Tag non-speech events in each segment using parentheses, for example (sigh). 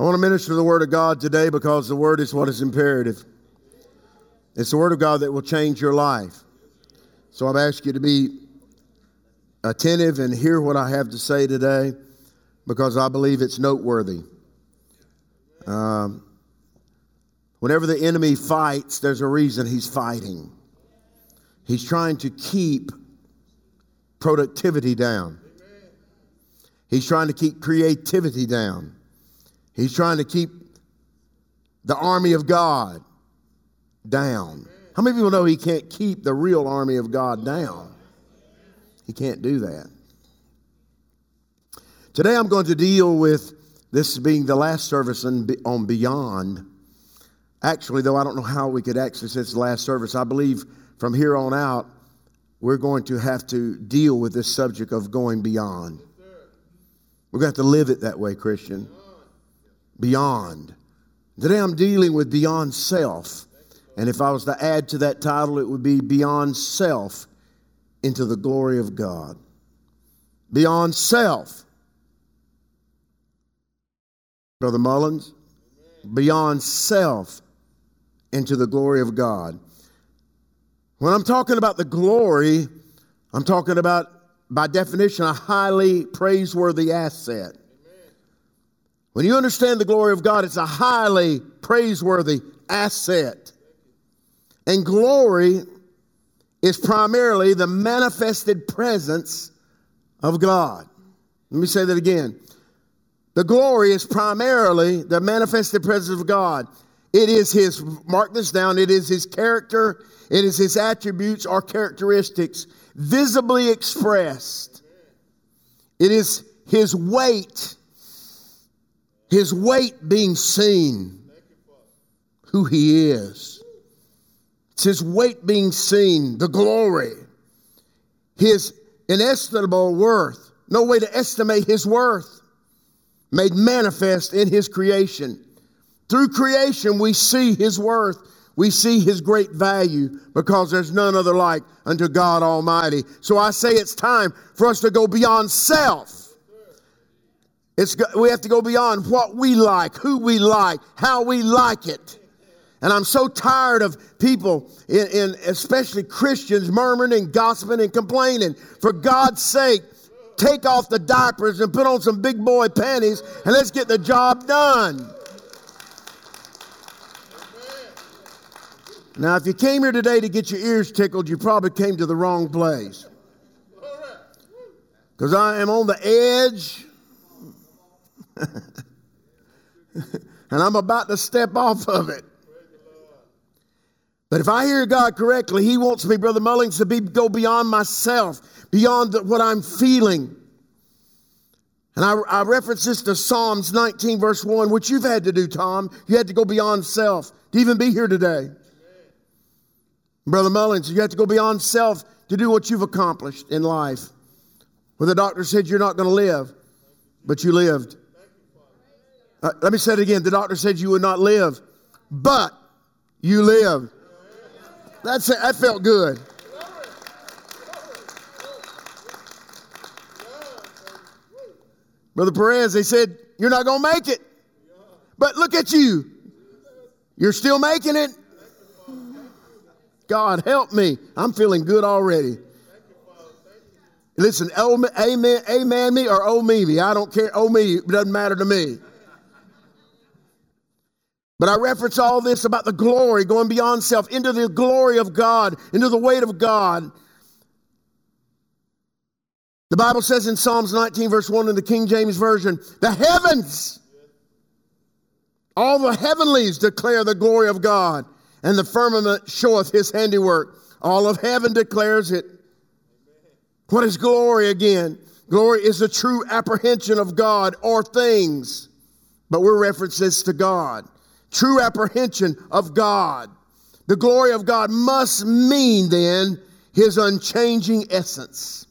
I want to minister the Word of God today because the Word is what is imperative. It's the Word of God that will change your life. So I've asked you to be attentive and hear what I have to say today because I believe it's noteworthy. Um, whenever the enemy fights, there's a reason he's fighting. He's trying to keep productivity down. He's trying to keep creativity down. He's trying to keep the army of God down. How many people know he can't keep the real army of God down? He can't do that. Today I'm going to deal with this being the last service on Beyond. Actually, though, I don't know how we could it's the last service. I believe from here on out, we're going to have to deal with this subject of going beyond. We're going to have to live it that way, Christian. Beyond. Today I'm dealing with beyond self. And if I was to add to that title, it would be Beyond Self into the Glory of God. Beyond self. Brother Mullins, beyond self into the glory of God. When I'm talking about the glory, I'm talking about, by definition, a highly praiseworthy asset. When you understand the glory of God, it's a highly praiseworthy asset. And glory is primarily the manifested presence of God. Let me say that again. The glory is primarily the manifested presence of God. It is His, mark this down, it is His character, it is His attributes or characteristics visibly expressed. It is His weight, His weight being seen, who He is. It's His weight being seen, the glory, His inestimable worth. No way to estimate His worth made manifest in his creation. Through creation, we see his worth. We see his great value because there's none other like unto God Almighty. So I say it's time for us to go beyond self. It's, we have to go beyond what we like, who we like, how we like it. And I'm so tired of people, in, in especially Christians, murmuring and gossiping and complaining. For God's sake, take off the diapers and put on some big boy panties and let's get the job done. Now, if you came here today to get your ears tickled, you probably came to the wrong place. Because I am on the edge (laughs) and I'm about to step off of it. But if I hear God correctly, He wants me, Brother Mullins, to be, go beyond myself beyond the, what I'm feeling. And I, I reference this to Psalms 19, verse 1, which you've had to do, Tom. You had to go beyond self to even be here today. Brother Mullins, you have to go beyond self to do what you've accomplished in life. Where the doctor said you're not going to live, but you lived. Uh, let me say it again. The doctor said you would not live, but you lived. That's, it. that felt good. Brother Perez, they said, You're not going to make it. But look at you. You're still making it. God, help me. I'm feeling good already. Listen, amen, amen me or oh me, I don't care. Oh me, it doesn't matter to me. But I reference all this about the glory, going beyond self, into the glory of God, into the weight of God. The Bible says in Psalms 19, verse 1 in the King James Version, the heavens, all the heavenlies declare the glory of God, and the firmament showeth his handiwork. All of heaven declares it. What is glory again? Glory is the true apprehension of God or things, but we're referencing this to God. True apprehension of God. The glory of God must mean then his unchanging essence.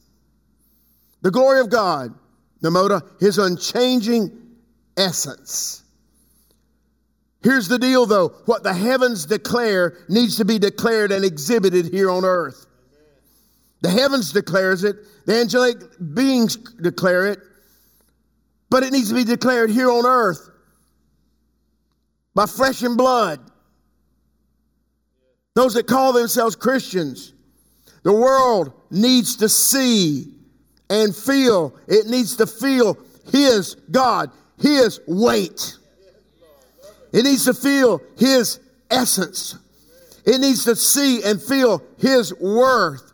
The glory of God, Namoda, his unchanging essence. Here's the deal though what the heavens declare needs to be declared and exhibited here on earth. The heavens declares it, the angelic beings declare it, but it needs to be declared here on earth. By flesh and blood. Those that call themselves Christians. The world needs to see and feel, it needs to feel His God, His weight. It needs to feel His essence. It needs to see and feel His worth.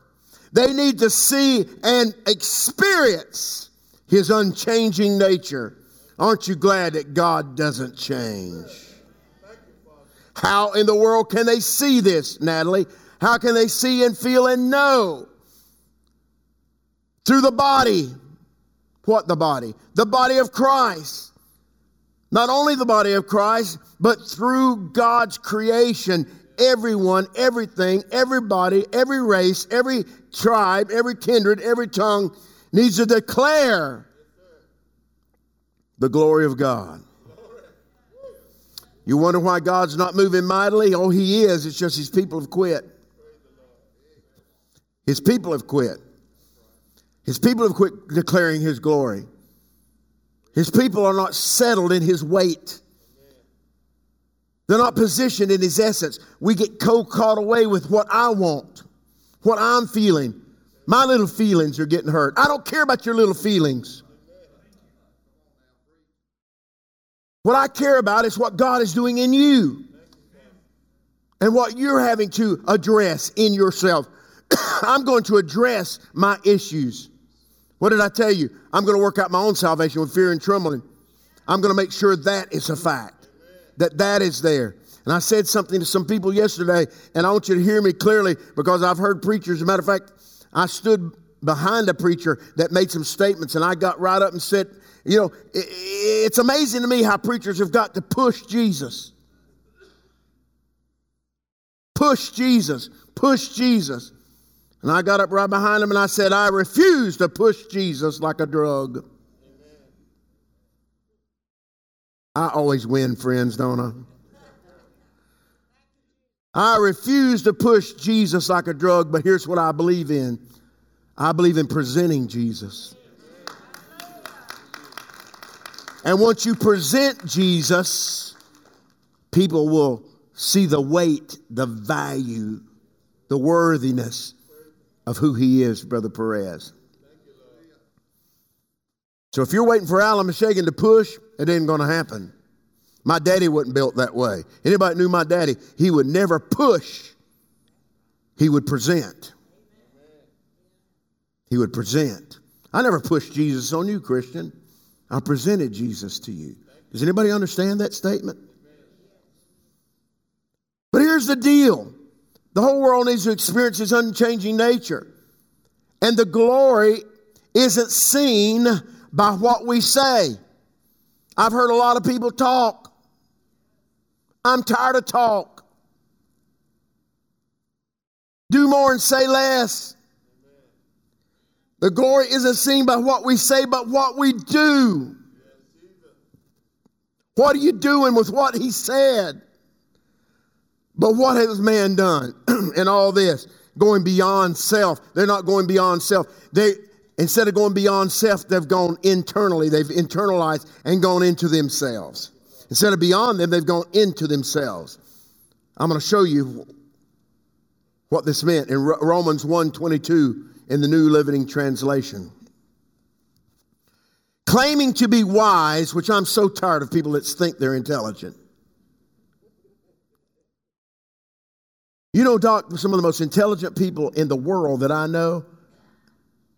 They need to see and experience His unchanging nature. Aren't you glad that God doesn't change? How in the world can they see this, Natalie? How can they see and feel and know? Through the body. What the body? The body of Christ. Not only the body of Christ, but through God's creation, everyone, everything, everybody, every race, every tribe, every kindred, every tongue needs to declare the glory of God. You wonder why God's not moving mightily? Oh, He is. It's just His people have quit. His people have quit. His people have quit declaring His glory. His people are not settled in His weight. They're not positioned in His essence. We get co caught away with what I want, what I'm feeling. My little feelings are getting hurt. I don't care about your little feelings. What I care about is what God is doing in you and what you're having to address in yourself. (coughs) I'm going to address my issues. What did I tell you? I'm going to work out my own salvation with fear and trembling. I'm going to make sure that is a fact, that that is there. And I said something to some people yesterday, and I want you to hear me clearly because I've heard preachers. As a matter of fact, I stood behind a preacher that made some statements, and I got right up and said, you know, it's amazing to me how preachers have got to push Jesus. Push Jesus. Push Jesus. And I got up right behind him and I said, I refuse to push Jesus like a drug. I always win, friends, don't I? I refuse to push Jesus like a drug, but here's what I believe in I believe in presenting Jesus. And once you present Jesus, people will see the weight, the value, the worthiness of who he is, Brother Perez. So if you're waiting for Alan Mushegan to push, it ain't going to happen. My daddy wasn't built that way. Anybody knew my daddy, he would never push. He would present. He would present. I never pushed Jesus on you, Christian. I presented Jesus to you. Does anybody understand that statement? But here's the deal the whole world needs to experience his unchanging nature. And the glory isn't seen by what we say. I've heard a lot of people talk. I'm tired of talk. Do more and say less. The glory isn't seen by what we say, but what we do. What are you doing with what he said? But what has man done (clears throat) in all this? Going beyond self. They're not going beyond self. They instead of going beyond self, they've gone internally. They've internalized and gone into themselves. Instead of beyond them, they've gone into themselves. I'm going to show you what this meant in Romans 1:22 in the New Living Translation. Claiming to be wise, which I'm so tired of people that think they're intelligent. You know, Doc, some of the most intelligent people in the world that I know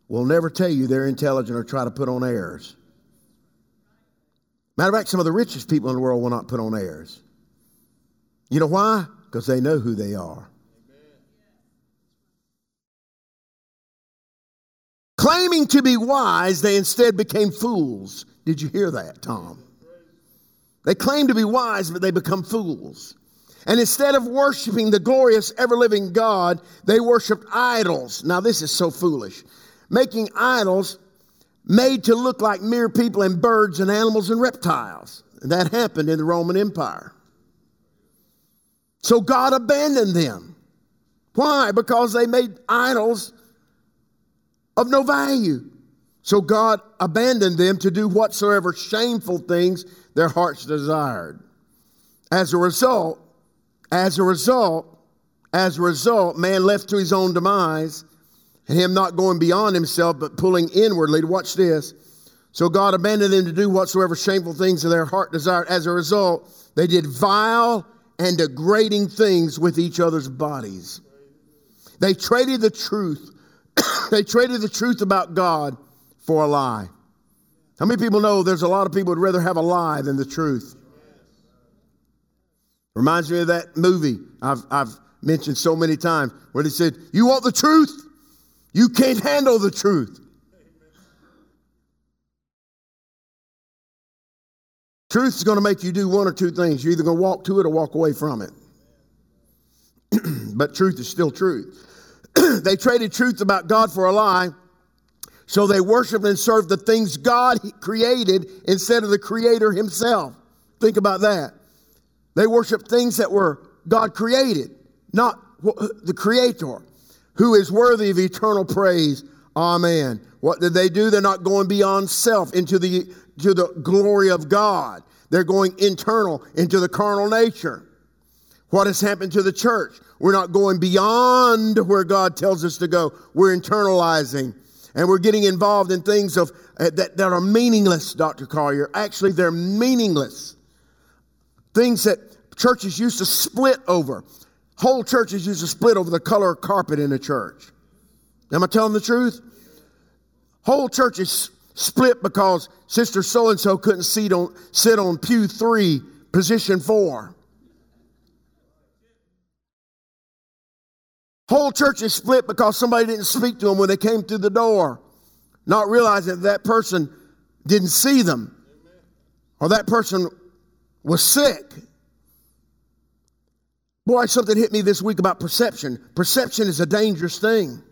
will never tell you they're intelligent or try to put on airs. Matter of fact, some of the richest people in the world will not put on airs. You know why? Because they know who they are. Claiming to be wise, they instead became fools. Did you hear that, Tom? They claim to be wise, but they become fools. And instead of worshiping the glorious, ever living God, they worshiped idols. Now, this is so foolish. Making idols made to look like mere people and birds and animals and reptiles. And that happened in the Roman Empire. So God abandoned them. Why? Because they made idols of no value. So God abandoned them to do whatsoever shameful things their hearts desired. As a result, as a result, as a result, man left to his own demise, and him not going beyond himself, but pulling inwardly. Watch this. So God abandoned them to do whatsoever shameful things their heart desired. As a result, they did vile and degrading things with each other's bodies. They traded the truth. They traded the truth about God for a lie. How many people know there's a lot of people would rather have a lie than the truth? Reminds me of that movie I've, I've mentioned so many times where they said, You want the truth? You can't handle the truth. Truth is going to make you do one or two things. You're either going to walk to it or walk away from it. (clears throat) but truth is still truth. (clears throat) they traded truth about God for a lie, so they worshiped and served the things God created instead of the Creator Himself. Think about that. They worshiped things that were God created, not the Creator, who is worthy of eternal praise. Amen. What did they do? They're not going beyond self into the to the glory of God. They're going internal into the carnal nature. What has happened to the church? We're not going beyond where God tells us to go. We're internalizing and we're getting involved in things of uh, that, that are meaningless, Dr. Collier. Actually, they're meaningless. Things that churches used to split over. Whole churches used to split over the color of carpet in a church. Am I telling the truth? Whole churches split because Sister so and so couldn't sit on, sit on pew three, position four. Whole church is split because somebody didn't speak to them when they came through the door, not realizing that, that person didn't see them or that person was sick. Boy, something hit me this week about perception. Perception is a dangerous thing.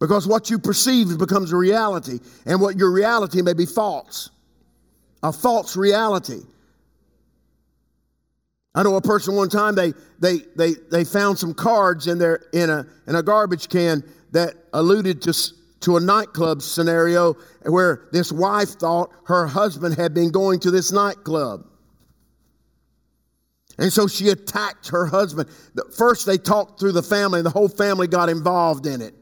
Because what you perceive becomes a reality, and what your reality may be false. A false reality. I know a person one time they they they they found some cards in their in a in a garbage can that alluded to to a nightclub scenario where this wife thought her husband had been going to this nightclub. And so she attacked her husband. First, they talked through the family, and the whole family got involved in it.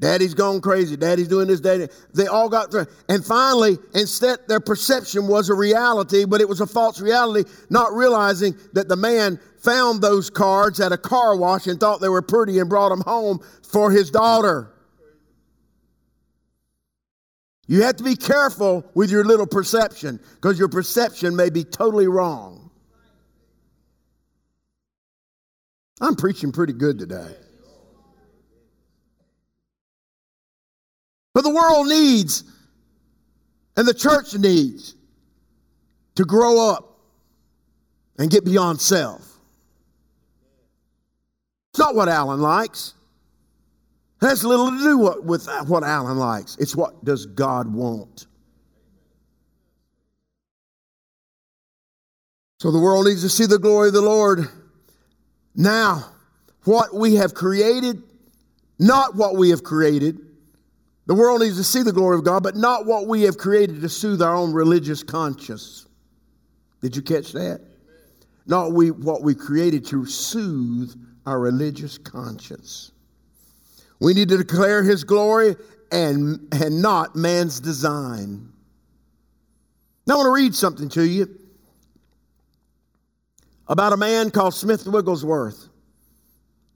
Daddy's gone crazy. Daddy's doing this. Daddy. They all got through. And finally, instead, their perception was a reality, but it was a false reality, not realizing that the man found those cards at a car wash and thought they were pretty and brought them home for his daughter. You have to be careful with your little perception because your perception may be totally wrong. I'm preaching pretty good today. But the world needs, and the church needs, to grow up and get beyond self. It's not what Alan likes. It has little to do with what Alan likes. It's what does God want. So the world needs to see the glory of the Lord. Now, what we have created, not what we have created, the world needs to see the glory of God, but not what we have created to soothe our own religious conscience. Did you catch that? Not we, what we created to soothe our religious conscience. We need to declare His glory and, and not man's design. Now, I want to read something to you about a man called Smith Wigglesworth.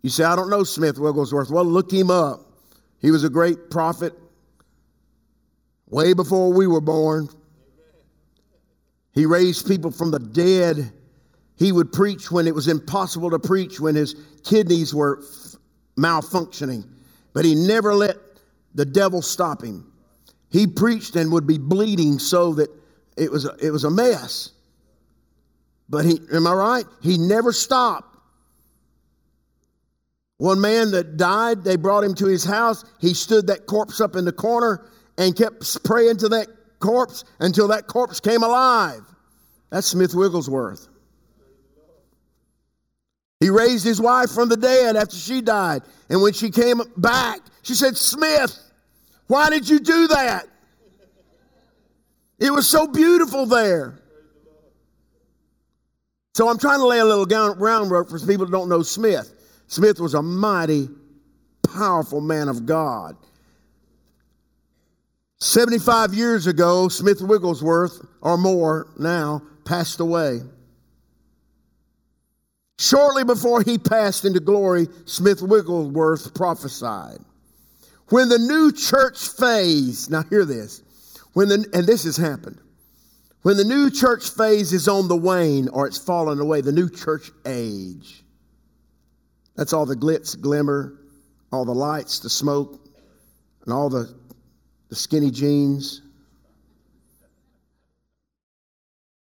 You say, I don't know Smith Wigglesworth. Well, look him up. He was a great prophet, way before we were born. He raised people from the dead. He would preach when it was impossible to preach, when his kidneys were malfunctioning. But he never let the devil stop him. He preached and would be bleeding so that it was a, it was a mess. But he, am I right? He never stopped. One man that died, they brought him to his house. He stood that corpse up in the corner and kept praying to that corpse until that corpse came alive. That's Smith Wigglesworth. He raised his wife from the dead after she died. And when she came back, she said, Smith, why did you do that? It was so beautiful there. So I'm trying to lay a little groundwork for people that don't know Smith. Smith was a mighty, powerful man of God. 75 years ago, Smith Wigglesworth, or more now, passed away. Shortly before he passed into glory, Smith Wigglesworth prophesied. When the new church phase, now hear this, when the, and this has happened, when the new church phase is on the wane or it's fallen away, the new church age, that's all the glitz, glimmer, all the lights, the smoke, and all the, the skinny jeans.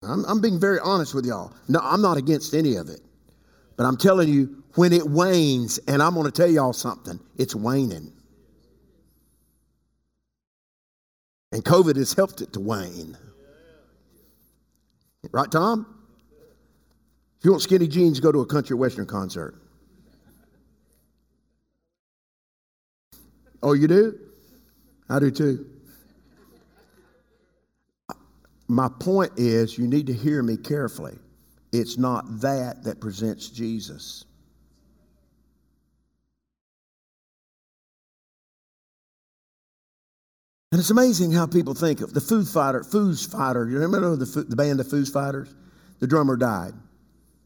I'm, I'm being very honest with y'all. No, I'm not against any of it. But I'm telling you, when it wanes, and I'm going to tell y'all something, it's waning. And COVID has helped it to wane. Right, Tom? If you want skinny jeans, go to a country western concert. Oh, you do? I do too. My point is, you need to hear me carefully. It's not that that presents Jesus. And it's amazing how people think of the Foo Fighter, Foo's Fighter. You remember the, the band, the Foo Fighters? The drummer died.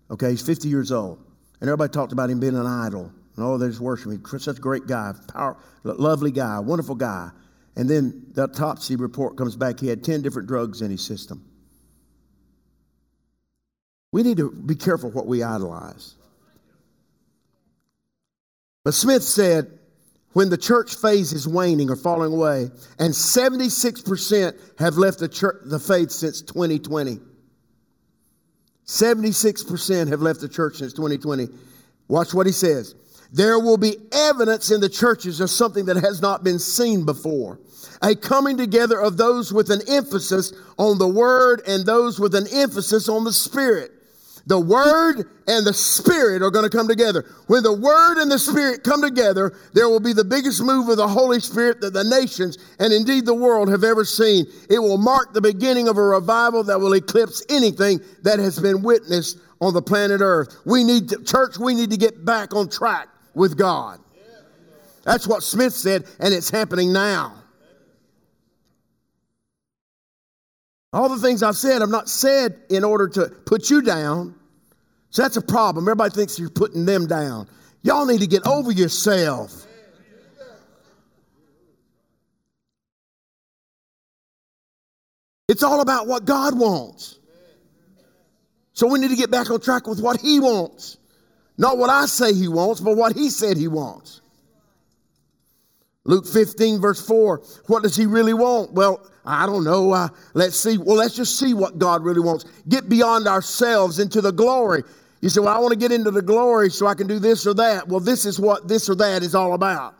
Okay, he's 50 years old. And everybody talked about him being an idol. And oh, they just worship him. Such a great guy, power, lovely guy, wonderful guy. And then the autopsy report comes back. He had 10 different drugs in his system. We need to be careful what we idolize. But Smith said, when the church phase is waning or falling away, and 76% have left the, church, the faith since 2020. 76% have left the church since 2020. Watch what he says. There will be evidence in the churches of something that has not been seen before. A coming together of those with an emphasis on the word and those with an emphasis on the spirit. The Word and the Spirit are going to come together. When the Word and the Spirit come together, there will be the biggest move of the Holy Spirit that the nations and indeed the world have ever seen. It will mark the beginning of a revival that will eclipse anything that has been witnessed on the planet Earth. We need to, church, we need to get back on track with God. That's what Smith said, and it's happening now. All the things I've said, I've not said in order to put you down. So that's a problem. Everybody thinks you're putting them down. Y'all need to get over yourself. It's all about what God wants. So we need to get back on track with what He wants. Not what I say He wants, but what He said He wants. Luke 15, verse 4. What does He really want? Well, I don't know. Uh, let's see. Well, let's just see what God really wants. Get beyond ourselves into the glory. You say, Well, I want to get into the glory so I can do this or that. Well, this is what this or that is all about.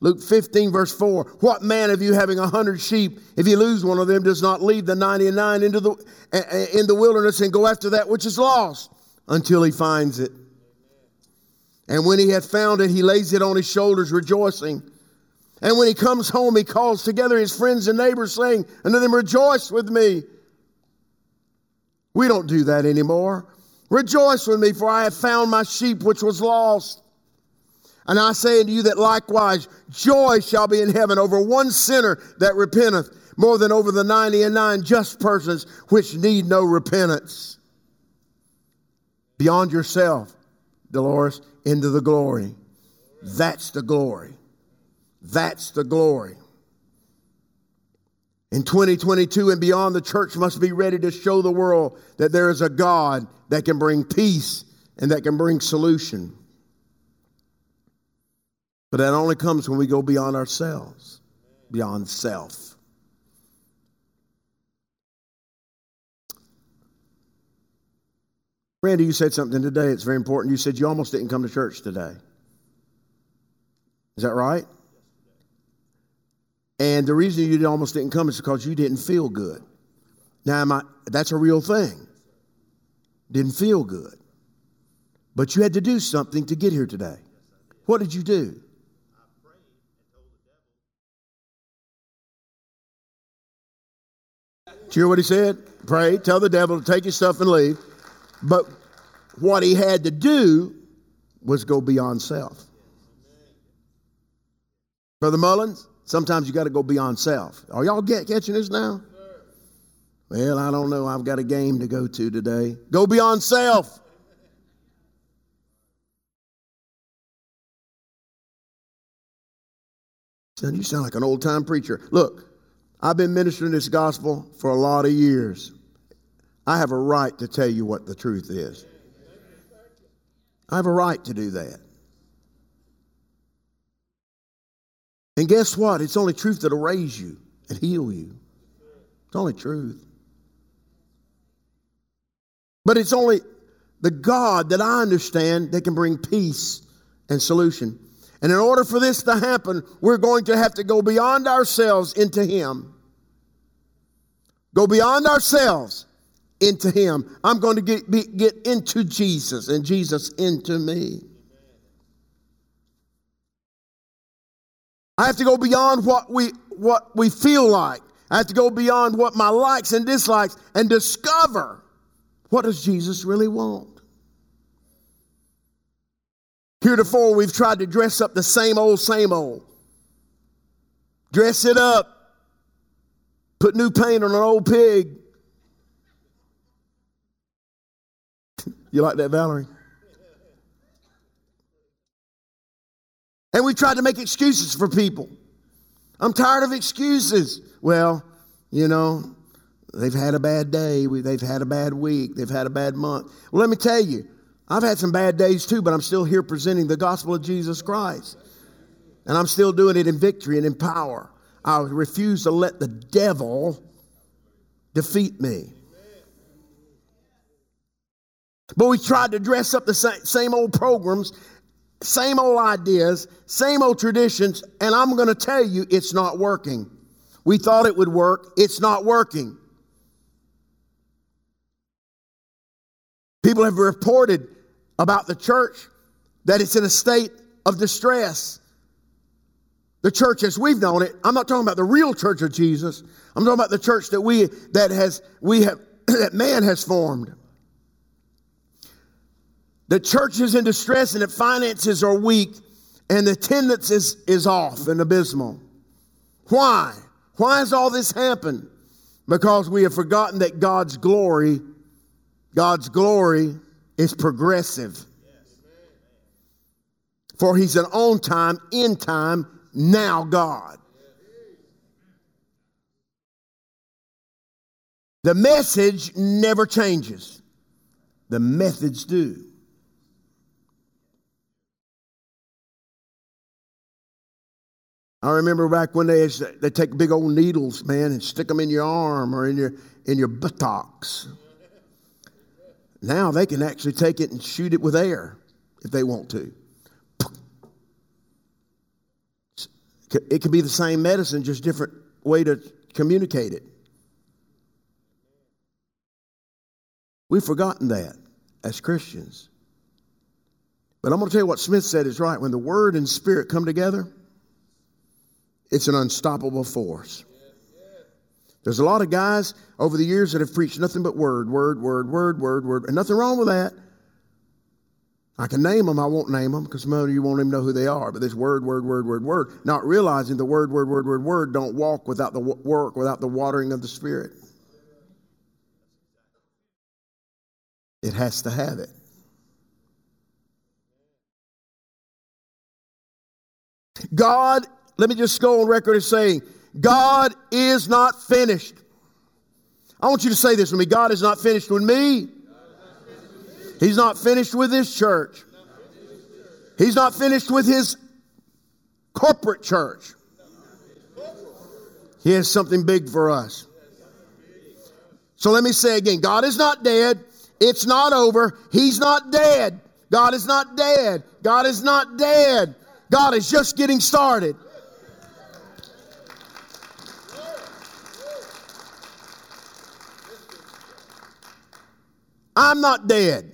Luke 15, verse 4. What man of you having a hundred sheep, if you lose one of them, does not leave the 99 into the, in the wilderness and go after that which is lost until he finds it? And when he had found it, he lays it on his shoulders, rejoicing. And when he comes home, he calls together his friends and neighbors, saying unto them, Rejoice with me. We don't do that anymore. Rejoice with me, for I have found my sheep which was lost. And I say unto you that likewise joy shall be in heaven over one sinner that repenteth, more than over the ninety and nine just persons which need no repentance. Beyond yourself, Dolores, into the glory. That's the glory. That's the glory. In 2022 and beyond, the church must be ready to show the world that there is a God that can bring peace and that can bring solution. But that only comes when we go beyond ourselves, beyond self. Randy, you said something today. It's very important. You said you almost didn't come to church today. Is that right? And the reason you almost didn't come is because you didn't feel good. Now, I, that's a real thing. Didn't feel good. But you had to do something to get here today. What did you do? I and told the devil. Did you hear what he said? Pray, tell the devil to take your stuff and leave. But what he had to do was go beyond self. Brother Mullins, sometimes you got to go beyond self. Are y'all get, catching this now? Well, I don't know. I've got a game to go to today. Go beyond self. Son, you sound like an old time preacher. Look, I've been ministering this gospel for a lot of years. I have a right to tell you what the truth is. I have a right to do that. And guess what? It's only truth that'll raise you and heal you. It's only truth. But it's only the God that I understand that can bring peace and solution. And in order for this to happen, we're going to have to go beyond ourselves into Him. Go beyond ourselves into Him. I'm going to get, be, get into Jesus and Jesus into me. I have to go beyond what we, what we feel like. I have to go beyond what my likes and dislikes and discover what does Jesus really want. Heretofore, we've tried to dress up the same old, same old. Dress it up. Put new paint on an old pig. You like that, Valerie? And we tried to make excuses for people. I'm tired of excuses. Well, you know, they've had a bad day. They've had a bad week. They've had a bad month. Well, let me tell you, I've had some bad days too, but I'm still here presenting the gospel of Jesus Christ. And I'm still doing it in victory and in power. I refuse to let the devil defeat me. But we tried to dress up the same old programs, same old ideas, same old traditions, and I'm going to tell you it's not working. We thought it would work, it's not working. People have reported about the church that it's in a state of distress. The church as we've known it, I'm not talking about the real church of Jesus. I'm talking about the church that we that has we have (clears throat) that man has formed. The church is in distress and the finances are weak and the attendance is, is off and abysmal. Why? Why has all this happened? Because we have forgotten that God's glory, God's glory is progressive. For he's an on time, in time, now God. The message never changes, the methods do. I remember back when they they take big old needles, man, and stick them in your arm or in your in your buttocks. Now they can actually take it and shoot it with air if they want to. It could be the same medicine, just different way to communicate it. We've forgotten that as Christians. But I'm going to tell you what Smith said is right. When the Word and Spirit come together, it's an unstoppable force. There's a lot of guys over the years that have preached nothing but word, word, word, word, word, word, and nothing wrong with that. I can name them, I won't name them because most of you won't even know who they are. But this word, word, word, word, word, not realizing the word, word, word, word, word don't walk without the work, without the watering of the Spirit. It has to have it. God, let me just go on record as saying, God is not finished. I want you to say this with me God is not finished with me. He's not finished with His church. He's not finished with His corporate church. He has something big for us. So let me say again God is not dead. It's not over. He's not dead. God is not dead. God is not dead. God is just getting started. I'm not dead.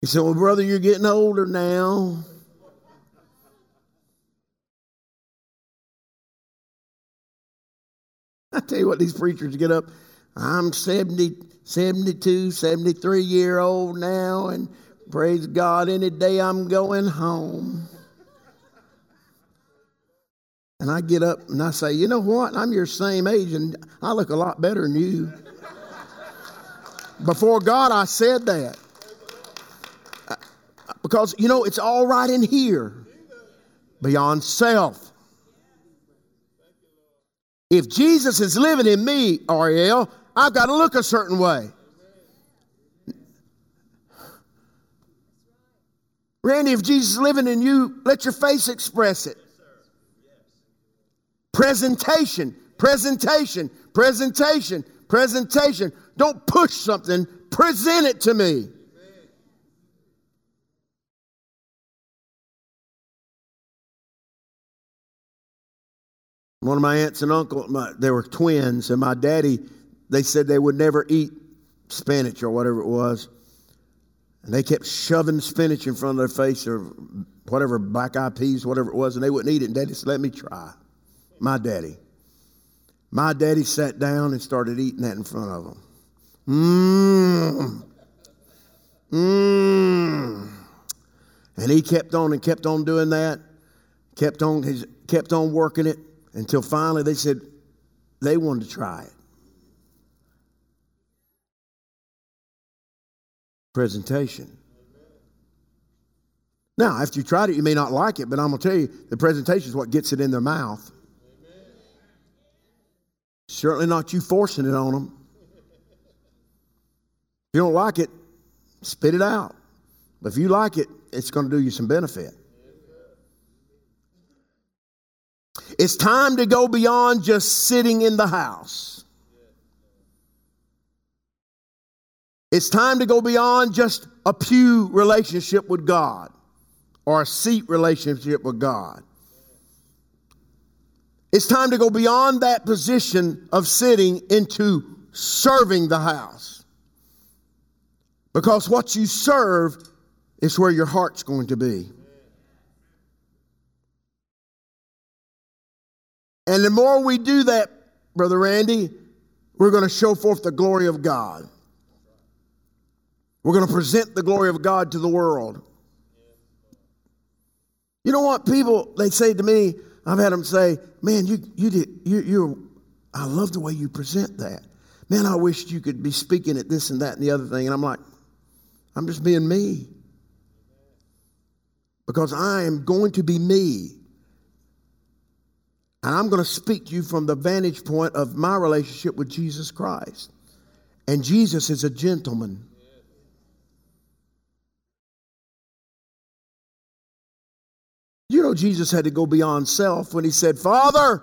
He said, Well, brother, you're getting older now. I tell you what, these preachers get up. I'm 70, 72, 73 year old now, and praise God, any day I'm going home. And I get up and I say, you know what? I'm your same age and I look a lot better than you. Before God, I said that. Because, you know, it's all right in here beyond self. If Jesus is living in me, Ariel, I've got to look a certain way. Randy, if Jesus is living in you, let your face express it. Presentation, presentation, presentation, presentation. Don't push something, present it to me. One of my aunts and uncle, my, they were twins, and my daddy, they said they would never eat spinach or whatever it was. And they kept shoving spinach in front of their face or whatever, black eyed peas, whatever it was, and they wouldn't eat it. And daddy said, Let me try. My daddy. My daddy sat down and started eating that in front of them. Mmm. Mmm. And he kept on and kept on doing that, kept on, his, kept on working it until finally they said they wanted to try it. Presentation. Now, after you tried it, you may not like it, but I'm going to tell you the presentation is what gets it in their mouth. Certainly not you forcing it on them. You don't like it, spit it out. But if you like it, it's going to do you some benefit. It's time to go beyond just sitting in the house. It's time to go beyond just a pew relationship with God or a seat relationship with God. It's time to go beyond that position of sitting into serving the house. Because what you serve is where your heart's going to be. And the more we do that, Brother Randy, we're going to show forth the glory of God. We're going to present the glory of God to the world. You know what people they say to me? I've had them say, "Man, you you did you you I love the way you present that. Man, I wish you could be speaking at this and that and the other thing." And I'm like, "I'm just being me." Because I am going to be me. And I'm going to speak to you from the vantage point of my relationship with Jesus Christ. And Jesus is a gentleman. You know, Jesus had to go beyond self when he said, Father,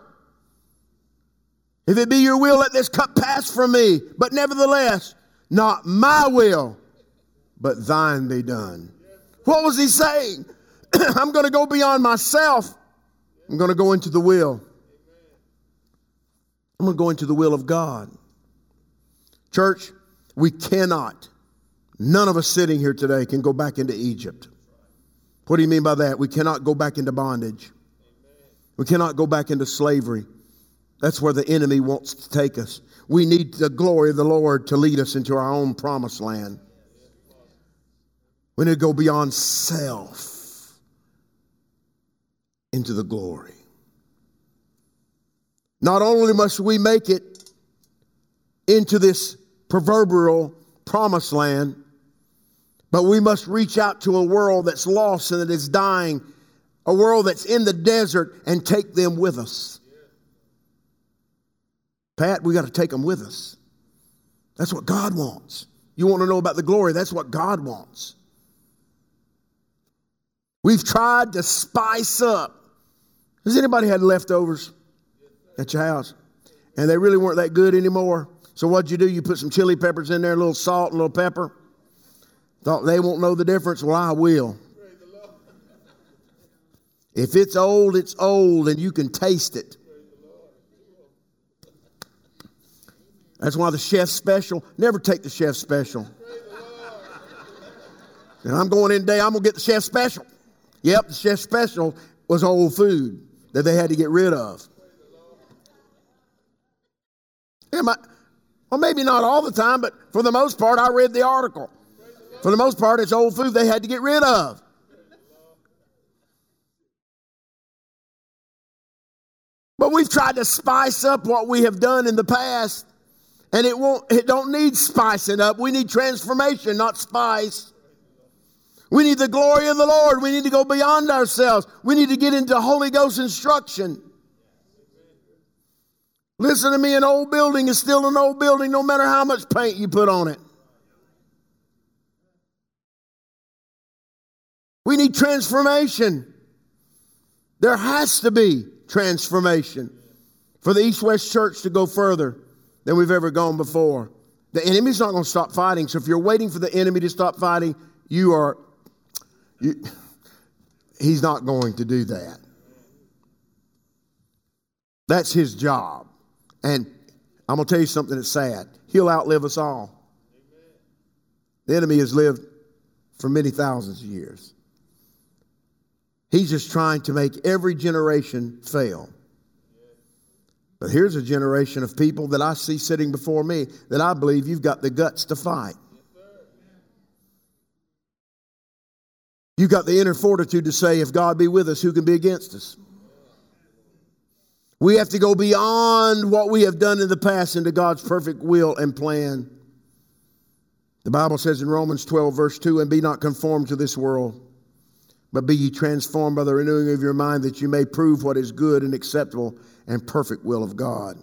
if it be your will, let this cup pass from me. But nevertheless, not my will, but thine be done. What was he saying? (clears throat) I'm going to go beyond myself. I'm going to go into the will. I'm going to go into the will of God. Church, we cannot, none of us sitting here today can go back into Egypt. What do you mean by that? We cannot go back into bondage. We cannot go back into slavery. That's where the enemy wants to take us. We need the glory of the Lord to lead us into our own promised land. We need to go beyond self into the glory. Not only must we make it into this proverbial promised land, but we must reach out to a world that's lost and that is dying, a world that's in the desert, and take them with us. Pat, we got to take them with us. That's what God wants. You want to know about the glory? That's what God wants. We've tried to spice up. Has anybody had leftovers? at your house. And they really weren't that good anymore. So what'd you do? You put some chili peppers in there, a little salt and a little pepper. Thought they won't know the difference. Well, I will. If it's old, it's old, and you can taste it. That's why the chef special, never take the chef special. And I'm going in today, I'm going to get the chef special. Yep, the chef special was old food that they had to get rid of. Am I, Well, maybe not all the time, but for the most part, I read the article. For the most part, it's old food they had to get rid of. But we've tried to spice up what we have done in the past, and it won't it don't need spicing up. We need transformation, not spice. We need the glory of the Lord. We need to go beyond ourselves. We need to get into Holy Ghost instruction. Listen to me, an old building is still an old building no matter how much paint you put on it. We need transformation. There has to be transformation for the East West Church to go further than we've ever gone before. The enemy's not going to stop fighting. So if you're waiting for the enemy to stop fighting, you are, he's not going to do that. That's his job. And I'm going to tell you something that's sad. He'll outlive us all. The enemy has lived for many thousands of years. He's just trying to make every generation fail. But here's a generation of people that I see sitting before me that I believe you've got the guts to fight. You've got the inner fortitude to say, if God be with us, who can be against us? We have to go beyond what we have done in the past into God's perfect will and plan. The Bible says in Romans 12, verse 2, and be not conformed to this world, but be ye transformed by the renewing of your mind that you may prove what is good and acceptable and perfect will of God.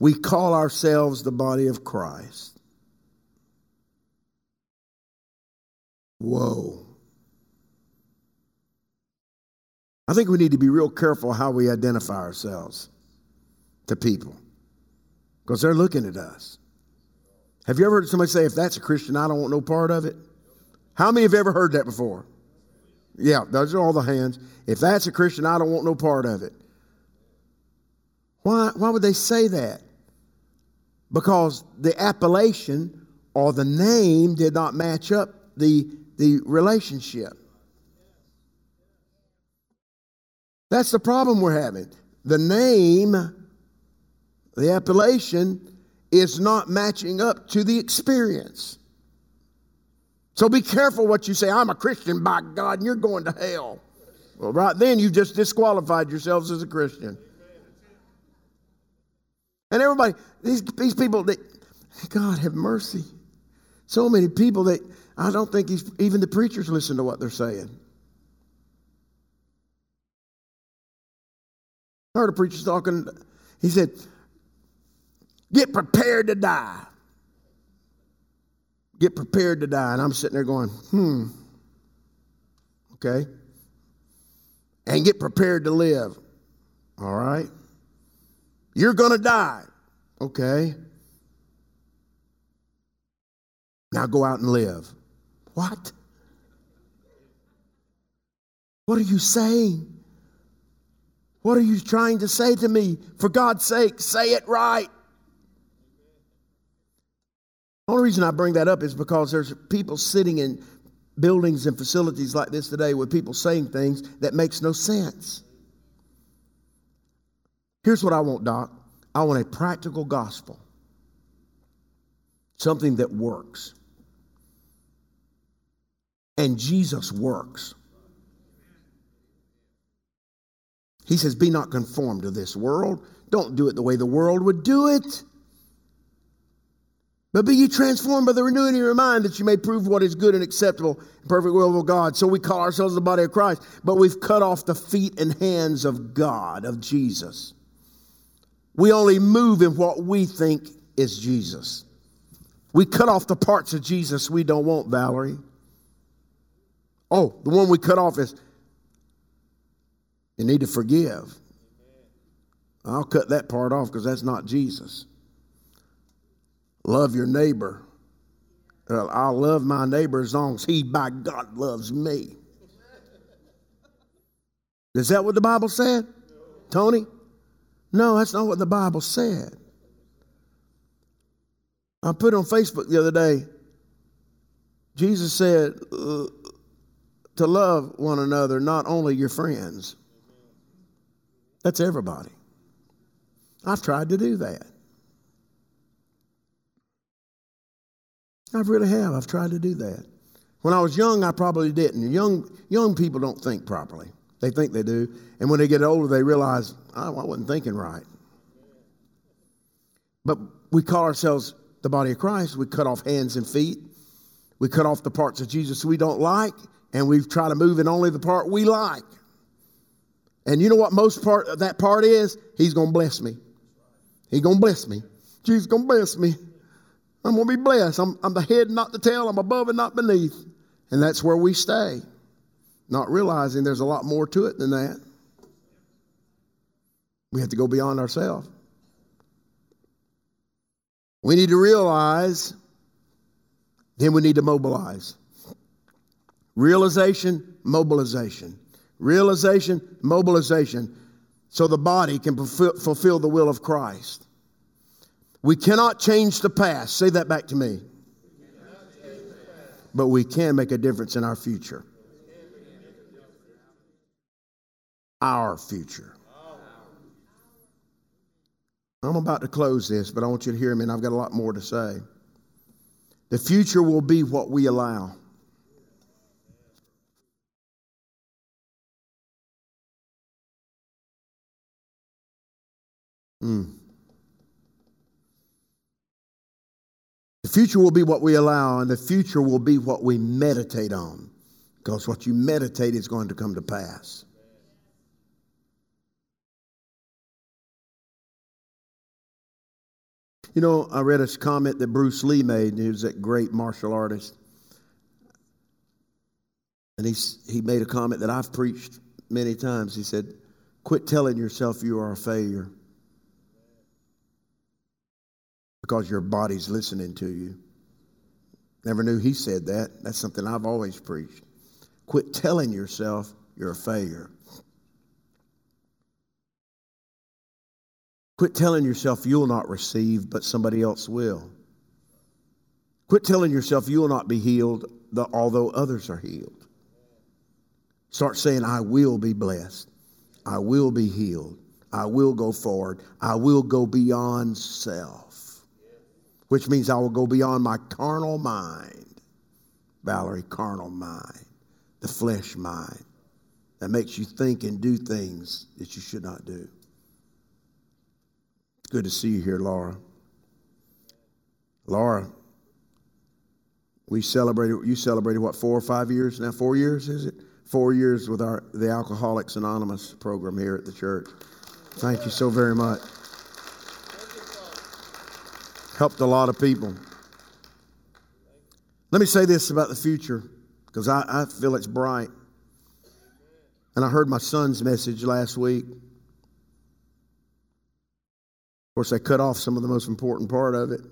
We call ourselves the body of Christ. Whoa. I think we need to be real careful how we identify ourselves to people because they're looking at us. Have you ever heard somebody say, if that's a Christian, I don't want no part of it? How many have ever heard that before? Yeah, those are all the hands. If that's a Christian, I don't want no part of it. Why, why would they say that? Because the appellation or the name did not match up the, the relationship. That's the problem we're having. The name, the appellation, is not matching up to the experience. So be careful what you say. I'm a Christian by God, and you're going to hell. Well, right then, you've just disqualified yourselves as a Christian. And everybody, these, these people, God have mercy. So many people that I don't think even the preachers listen to what they're saying. I heard a preacher talking. He said, Get prepared to die. Get prepared to die. And I'm sitting there going, Hmm. Okay. And get prepared to live. All right. You're going to die. Okay. Now go out and live. What? What are you saying? What are you trying to say to me? For God's sake, say it right. The only reason I bring that up is because there's people sitting in buildings and facilities like this today with people saying things that makes no sense. Here's what I want, Doc. I want a practical gospel. Something that works. And Jesus works. He says, Be not conformed to this world. Don't do it the way the world would do it. But be ye transformed by the renewing of your mind that you may prove what is good and acceptable and perfect will of God. So we call ourselves the body of Christ, but we've cut off the feet and hands of God, of Jesus. We only move in what we think is Jesus. We cut off the parts of Jesus we don't want, Valerie. Oh, the one we cut off is you need to forgive. I'll cut that part off because that's not Jesus. Love your neighbor. I'll love my neighbor as long as he, by God, loves me. Is that what the Bible said, Tony? No, that's not what the Bible said. I put on Facebook the other day, Jesus said to love one another, not only your friends. That's everybody. I've tried to do that. I really have. I've tried to do that. When I was young, I probably didn't. Young, young people don't think properly. They think they do. And when they get older, they realize, oh, I wasn't thinking right. But we call ourselves the body of Christ. We cut off hands and feet. We cut off the parts of Jesus we don't like, and we try to move in only the part we like. And you know what most part of that part is? He's going to bless me. He's going to bless me. Jesus going to bless me. I'm going to be blessed. I'm, I'm the head, not the tail. I'm above and not beneath. And that's where we stay, not realizing there's a lot more to it than that. We have to go beyond ourselves. We need to realize, then we need to mobilize. Realization, mobilization. Realization, mobilization, so the body can fulfill the will of Christ. We cannot change the past. Say that back to me. But we can make a difference in our future. Our future. I'm about to close this, but I want you to hear me, and I've got a lot more to say. The future will be what we allow. Mm. The future will be what we allow, and the future will be what we meditate on. Because what you meditate is going to come to pass. You know, I read a comment that Bruce Lee made. He was that great martial artist. And he, he made a comment that I've preached many times. He said, Quit telling yourself you are a failure because your body's listening to you. Never knew he said that. That's something I've always preached. Quit telling yourself you're a failure. Quit telling yourself you'll not receive, but somebody else will. Quit telling yourself you'll not be healed, although others are healed. Start saying, I will be blessed. I will be healed. I will go forward. I will go beyond self, which means I will go beyond my carnal mind. Valerie, carnal mind, the flesh mind that makes you think and do things that you should not do. It's good to see you here, Laura. Laura, we celebrated, you celebrated what, four or five years now? Four years, is it? Four years with our the Alcoholics Anonymous program here at the church. Thank you so very much. Helped a lot of people. Let me say this about the future, because I, I feel it's bright. And I heard my son's message last week Of course, they cut off some of the most important part of it.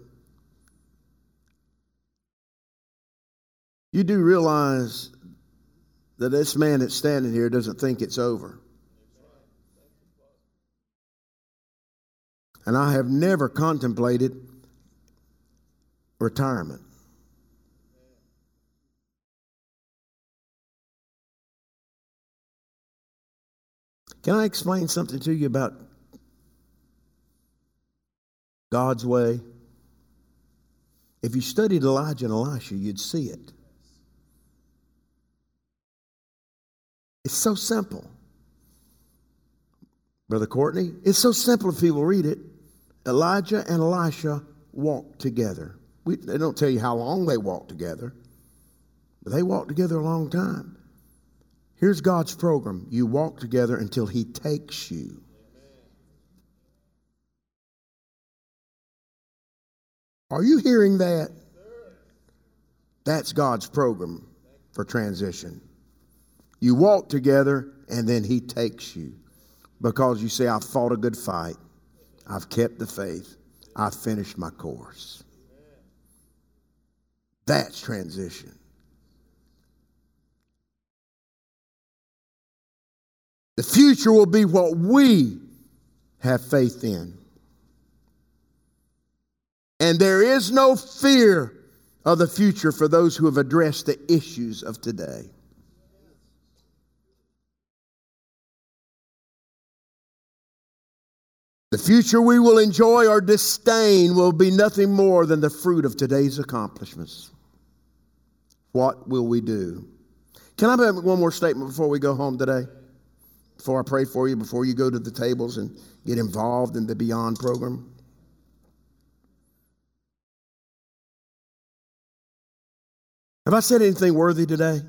You do realize that this man that's standing here doesn't think it's over. And I have never contemplated retirement. Can I explain something to you about God's way. If you studied Elijah and Elisha, you'd see it. It's so simple. Brother Courtney, it's so simple if people read it. Elijah and Elisha walked together. We, they don't tell you how long they walked together, but they walked together a long time. Here's God's program you walk together until He takes you. Are you hearing that? That's God's program for transition. You walk together and then He takes you because you say, I've fought a good fight, I've kept the faith, I've finished my course. That's transition. The future will be what we have faith in. And there is no fear of the future for those who have addressed the issues of today. The future we will enjoy or disdain will be nothing more than the fruit of today's accomplishments. What will we do? Can I make one more statement before we go home today? Before I pray for you, before you go to the tables and get involved in the Beyond program? Have I said anything worthy today?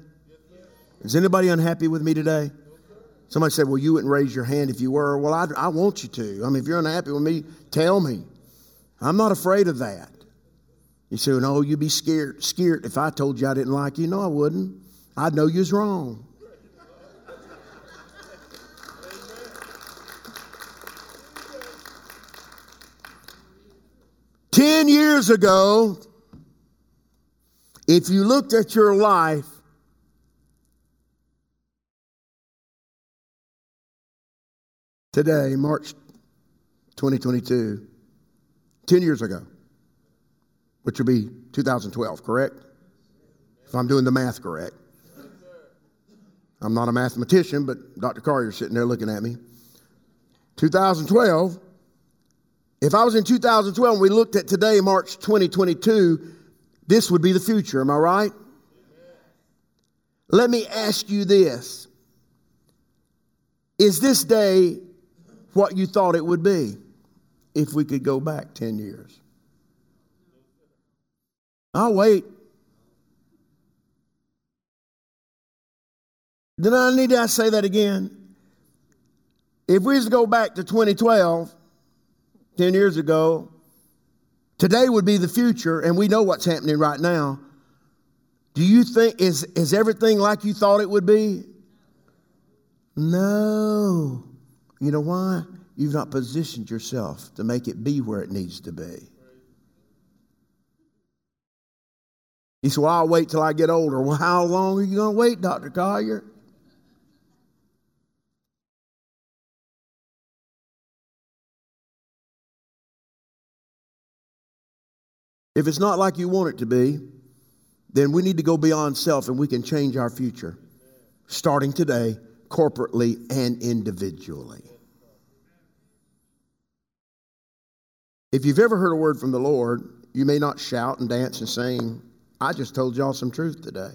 Is anybody unhappy with me today? Somebody said, Well, you wouldn't raise your hand if you were. Well, I, I want you to. I mean, if you're unhappy with me, tell me. I'm not afraid of that. You say, No, you'd be scared, scared if I told you I didn't like you. No, I wouldn't. I'd know you was wrong. Ten years ago, if you looked at your life today, March 2022, 10 years ago, which would be 2012, correct? If I'm doing the math correct. I'm not a mathematician, but Dr. Collier's sitting there looking at me. 2012, if I was in 2012 and we looked at today, March 2022, this would be the future. Am I right? Let me ask you this Is this day what you thought it would be if we could go back 10 years. I'll wait. Then I need to say that again. If we just go back to 2012, 10 years ago, today would be the future, and we know what's happening right now. Do you think, is, is everything like you thought it would be? No. You know why? You've not positioned yourself to make it be where it needs to be. He said, Well, I'll wait till I get older. Well, how long are you going to wait, Dr. Collier? If it's not like you want it to be, then we need to go beyond self and we can change our future starting today, corporately and individually. If you've ever heard a word from the Lord, you may not shout and dance and sing. I just told y'all some truth today.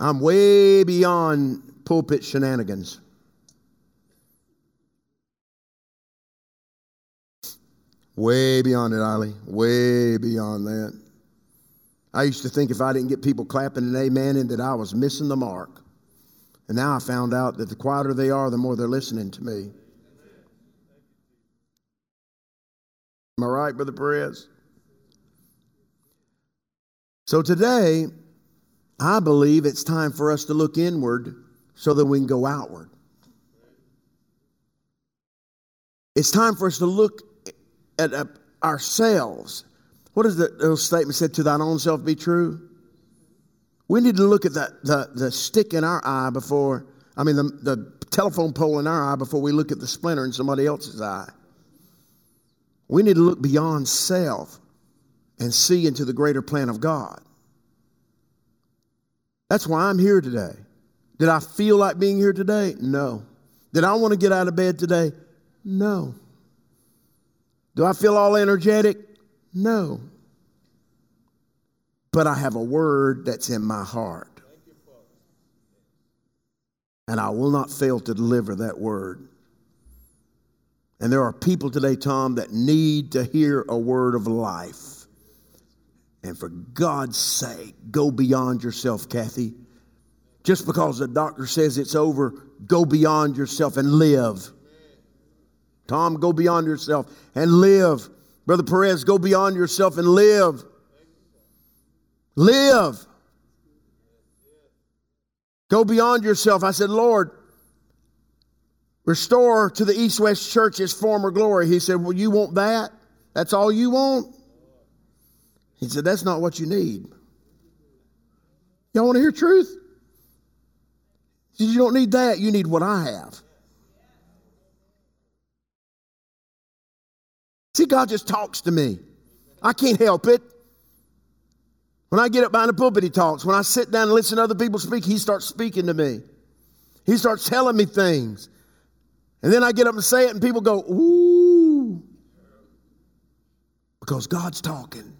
I'm way beyond pulpit shenanigans. Way beyond it, Ollie. Way beyond that. I used to think if I didn't get people clapping and amening that I was missing the mark. And now I found out that the quieter they are, the more they're listening to me. Am I right, Brother Perez? So today, I believe it's time for us to look inward so that we can go outward. It's time for us to look at ourselves. What does the statement said? To thine own self be true. We need to look at the, the, the stick in our eye before, I mean, the, the telephone pole in our eye before we look at the splinter in somebody else's eye. We need to look beyond self and see into the greater plan of God. That's why I'm here today. Did I feel like being here today? No. Did I want to get out of bed today? No. Do I feel all energetic? No. But I have a word that's in my heart. And I will not fail to deliver that word. And there are people today, Tom, that need to hear a word of life. And for God's sake, go beyond yourself, Kathy. Just because the doctor says it's over, go beyond yourself and live. Tom, go beyond yourself and live. Brother Perez, go beyond yourself and live. Live. Go beyond yourself. I said, Lord, Restore to the East West Church its former glory. He said, Well, you want that? That's all you want? He said, That's not what you need. Y'all want to hear truth? He said, You don't need that. You need what I have. See, God just talks to me. I can't help it. When I get up behind the pulpit, He talks. When I sit down and listen to other people speak, He starts speaking to me. He starts telling me things. And then I get up and say it, and people go, ooh. Because God's talking.